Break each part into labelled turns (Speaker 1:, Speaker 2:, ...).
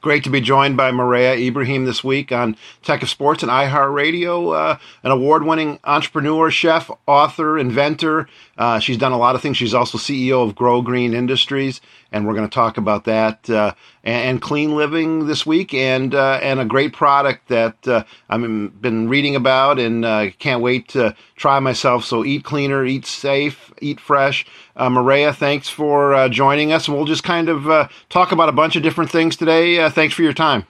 Speaker 1: Great to be joined by Mareya Ibrahim this week on Tech of Sports and iHeartRadio. Uh, an award-winning entrepreneur, chef, author, inventor. Uh, she's done a lot of things. She's also CEO of Grow Green Industries, and we're going to talk about that uh, and, and, clean living this week, and uh, and a great product that uh, I've been reading about and uh, can't wait to try myself. So eat cleaner, eat safe, eat fresh. Mareya, thanks for joining us, and we'll just kind of talk about a bunch of different things today thanks for your time.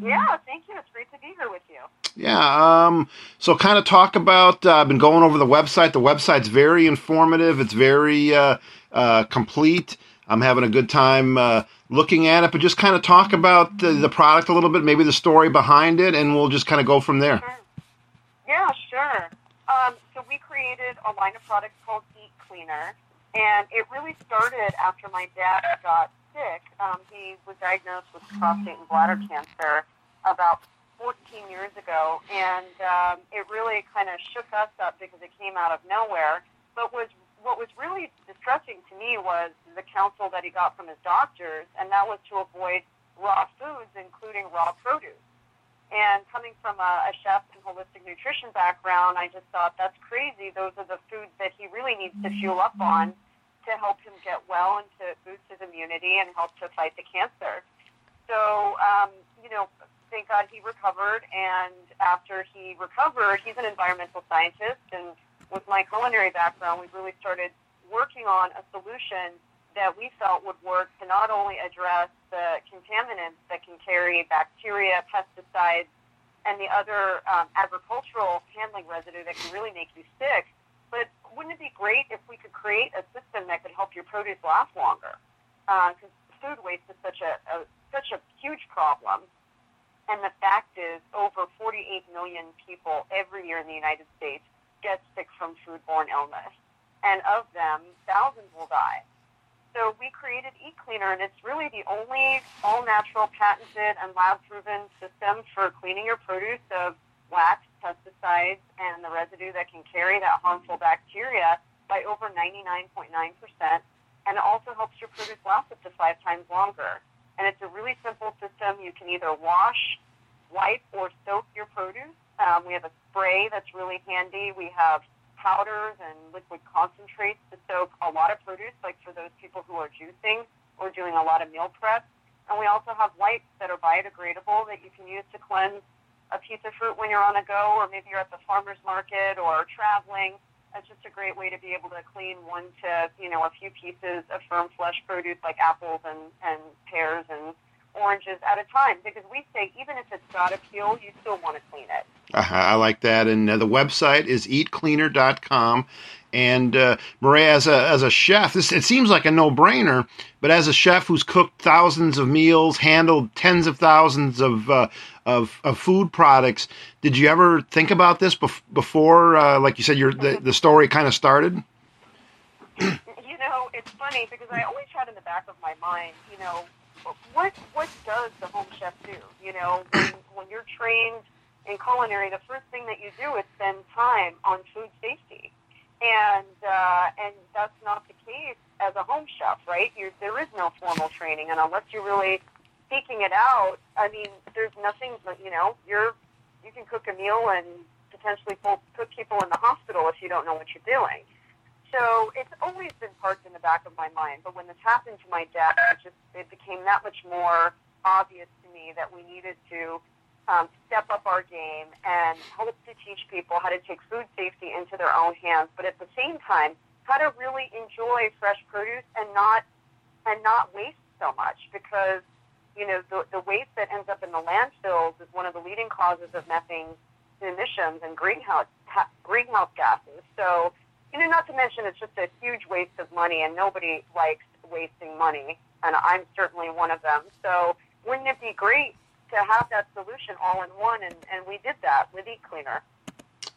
Speaker 2: Yeah, thank you. It's great to be here with you.
Speaker 1: Yeah. Um, so, kind of talk about. Uh, I've been going over the website. The website's very informative. It's very uh, uh, complete. I'm having a good time uh, looking at it, but just kind of talk about the, the, product a little bit, maybe the story behind it, and we'll just kind of go from there.
Speaker 2: Sure. Yeah, sure. Um, so we created a line of products called Eat Cleaner, and it really started after my dad got sick. Um, he was diagnosed with prostate and bladder cancer about 14 years ago, and um, it really kind of shook us up because it came out of nowhere. But was what was really distressing to me was the counsel that he got from his doctors, and that was to avoid raw foods, including raw produce. And coming from a, a chef and holistic nutrition background, I just thought that's crazy. Those are the foods that he really needs to fuel up on to help him get well and to boost his immunity and help to fight the cancer. So, um, you know, thank God he recovered. And after he recovered, he's an environmental scientist. And with my culinary background, we really started working on a solution that we felt would work to not only address the contaminants that can carry bacteria, pesticides, and the other um, agricultural handling residue that can really make you sick, but wouldn't it be great if we could create a system that could help your produce last longer? Because uh, food waste is such a, a such a huge problem, and the fact is, over 48 million people every year in the United States get sick from foodborne illness, and of them, thousands will die. So we created Eat Cleaner, and it's really the only all-natural, patented, and lab-proven system for cleaning your produce of wax, pesticides, and the residue that can carry that harmful bacteria by over 99.9%. And it also helps your produce last up to five times longer. And it's a really simple system. You can either wash, wipe, or soak your produce. Um, we have a spray that's really handy. We have powders and liquid concentrates to soak a lot of produce, like for those people who are juicing or doing a lot of meal prep. And we also have wipes that are biodegradable that you can use to cleanse a piece of fruit when you're on a go, or maybe you're at the farmer's market or traveling. That's just a great way to be able to clean one to, you know, a few pieces of firm flesh produce like apples and, and pears and oranges at a time. Because we say even if it's got a peel, you still want to clean it.
Speaker 1: Uh-huh, I like that. And uh, the website is eatcleaner.com. And uh, Mareya, as a as a chef, this it seems like a no brainer, but as a chef who's cooked thousands of meals, handled tens of thousands of uh, of, of food products, did you ever think about this bef- before? Uh, like you said, your the, the story kind of started.
Speaker 2: You know, it's funny because I always had in the back of my mind, you know, what what does the home chef do? You know, when, when you're trained in culinary, the first thing that you do is spend time on food safety and uh, and that's not the case as a home chef, right? you there is no formal training, and unless you're really seeking it out, I mean, there's nothing. You know, you're you can cook a meal and potentially put people in the hospital if you don't know what you're doing. So it's always been parked in the back of my mind. But when this happened to my dad, it just it became that much more obvious to me that we needed to um, step up our game and help to teach people how to take food safety into their own hands, but at the same time, how to really enjoy fresh produce and not and not waste so much because you know the, the waste that ends up in the landfills is one of the leading causes of methane emissions and greenhouse greenhouse gases. So you know, not to mention it's just a huge waste of money, and nobody likes wasting money, and I'm certainly one of them. So wouldn't it be great to have that solution all in one, and, and we did that with Eat Cleaner.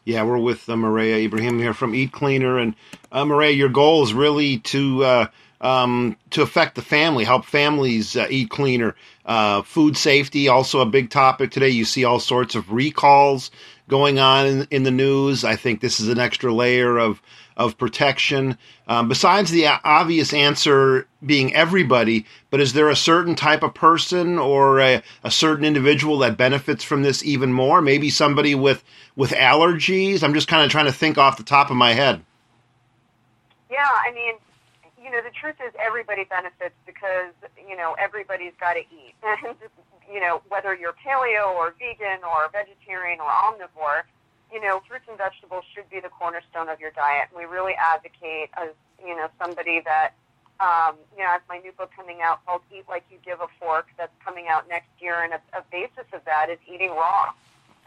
Speaker 1: Yeah, we're with uh, Mareya Ibrahim here from Eat Cleaner, and uh, Mareya, your goal is really to uh, um, to affect the family, help families uh, eat cleaner. Uh, food safety also a big topic today. You see all sorts of recalls going on in, in the news. I think this is an extra layer of of protection. Um, besides the obvious answer being everybody, but is there a certain type of person or a, a, certain individual that benefits from this even more? Maybe somebody with with allergies. I'm just kind of trying to think off the top of my head.
Speaker 2: Yeah, I mean, you know, the truth is everybody benefits because you know everybody's got to eat, and you know whether you're paleo or vegan or vegetarian or omnivore you know, fruits and vegetables should be the cornerstone of your diet. We really advocate as, you know, somebody that, um, you know, I have my new book coming out called Eat Like You Give a Fork that's coming out next year. And a, a basis of that is eating raw.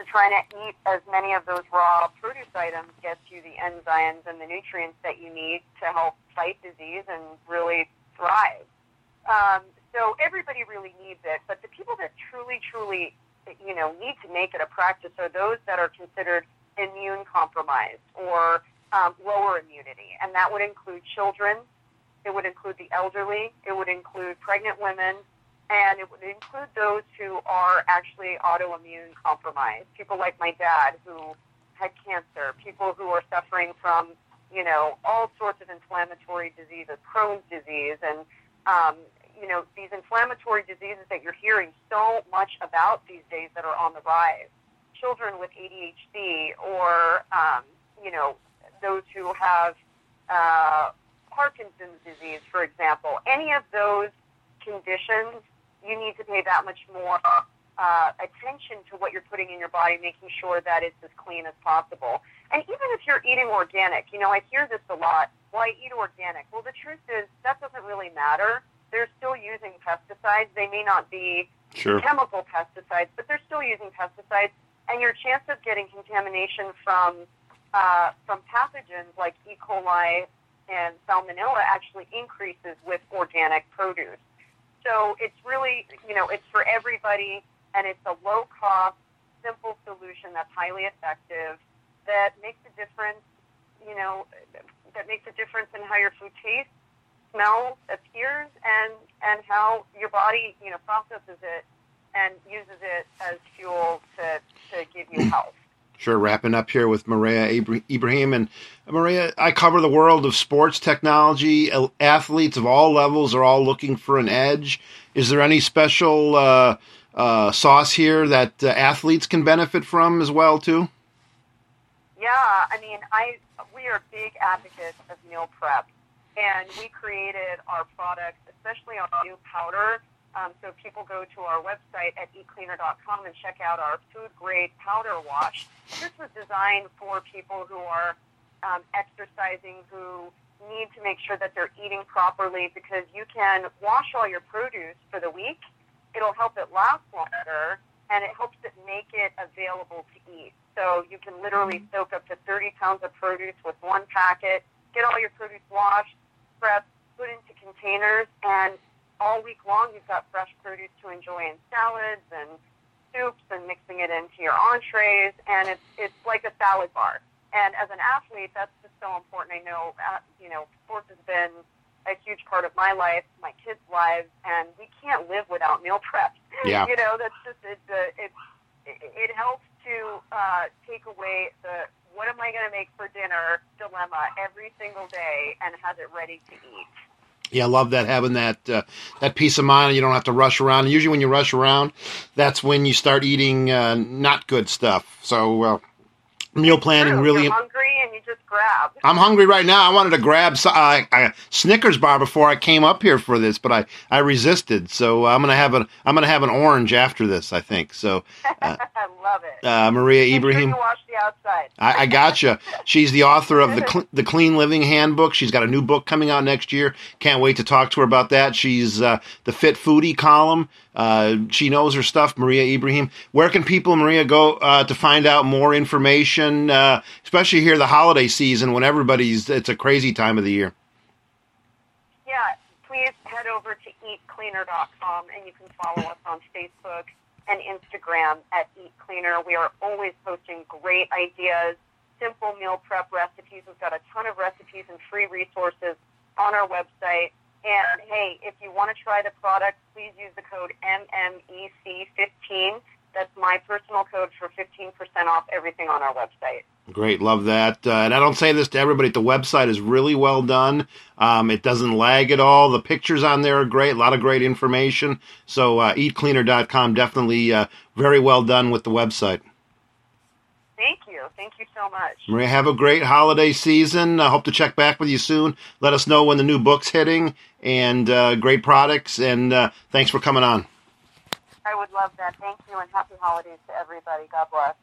Speaker 2: So trying to eat as many of those raw produce items gets you the enzymes and the nutrients that you need to help fight disease and really thrive. Um, so everybody really needs it, but the people that truly, truly you know, need to make it a practice are those that are considered immune compromised or um, lower immunity, and that would include children, it would include the elderly, it would include pregnant women, and it would include those who are actually autoimmune compromised. People like my dad who had cancer, people who are suffering from, you know, all sorts of inflammatory diseases, Crohn's disease, and um, you know, these inflammatory diseases that you're hearing so much about these days that are on the rise. Children with ADHD or, um, you know, those who have uh, Parkinson's disease, for example. Any of those conditions, you need to pay that much more uh, attention to what you're putting in your body, making sure that it's as clean as possible. And even if you're eating organic, you know, I hear this a lot. Well, I eat organic. Well, the truth is that doesn't really matter they're still using pesticides. They may not be
Speaker 1: sure.
Speaker 2: chemical pesticides, but they're still using pesticides. And your chance of getting contamination from uh, from pathogens like E. coli and salmonella actually increases with organic produce. So it's really, you know, it's for everybody, and it's a low cost, simple solution that's highly effective that makes a difference, you know, that makes a difference in how your food tastes smell appears and and how your body you know processes it and uses it as fuel to to give you health.
Speaker 1: Sure, wrapping up here with Mareya Ibrahim and Mareya. I cover the world of sports technology. Athletes of all levels are all looking for an edge. Is there any special uh, uh, sauce here that uh, athletes can benefit from as well too?
Speaker 2: Yeah, I mean, I we are big advocates of meal prep and we created our products, especially our new powder. Um, so people go to our website at eatcleaner.com and check out our food grade powder wash. This was designed for people who are um, exercising, who need to make sure that they're eating properly because you can wash all your produce for the week. It'll help it last longer and it helps it make it available to eat. So you can literally soak up to 30 pounds of produce with one packet, get all your produce washed, prep, put into containers, and all week long you've got fresh produce to enjoy in salads and soups and mixing it into your entrees, and it's it's like a salad bar. And as an athlete, that's just so important. I know, uh, you know, sports has been a huge part of my life, my kids' lives, and we can't live without meal prep.
Speaker 1: Yeah.
Speaker 2: you know, that's just it. It it, it helps to uh, take away the what am I going to make for dinner dilemma every single day and have it ready to eat.
Speaker 1: Yeah, I love that having that uh, that peace of mind. You don't have to rush around. And usually, when you rush around, that's when you start eating uh, not good stuff. So, uh, meal planning
Speaker 2: True.
Speaker 1: really.
Speaker 2: You're hungry and you just grab.
Speaker 1: I'm hungry right now. I wanted to grab uh, a Snickers bar before I came up here for this, but I, I resisted. So I'm gonna have an I'm gonna have an orange after this. I think so.
Speaker 2: Uh, I love it.
Speaker 1: Uh,
Speaker 2: Mareya
Speaker 1: Ibrahim.
Speaker 2: Sure wash the outside.
Speaker 1: I, I gotcha. She's the author of the Cl- the Clean Living Handbook. She's got a new book coming out next year. Can't wait to talk to her about that. She's uh, the Fit Foodie column. Uh, she knows her stuff. Mareya Ibrahim. Where can people, Mareya, go uh, to find out more information? Uh, especially here, the holiday season when everybody's it's a crazy time of the year.
Speaker 2: Yeah, please head over to eatcleaner.com and you can follow us on Facebook and Instagram at Eat Cleaner. We are always posting great ideas, simple meal prep recipes. We've got a ton of recipes and free resources on our website. And hey, if you want to try the product, please use the code MMEC15 That's my personal code for 15% off everything on our website.
Speaker 1: Great, love that. Uh, and I don't say this to everybody. The website is really well done. Um, it doesn't lag at all. The pictures on there are great. A lot of great information. So uh, eatcleaner.com definitely uh, very well done with the website.
Speaker 2: Thank you. So much.
Speaker 1: Mareya, have a great holiday season. I hope to check back with you soon. Let us know when the new book's hitting and uh, great products. And uh, thanks for coming on.
Speaker 2: I would love that. Thank you and happy holidays to everybody. God bless.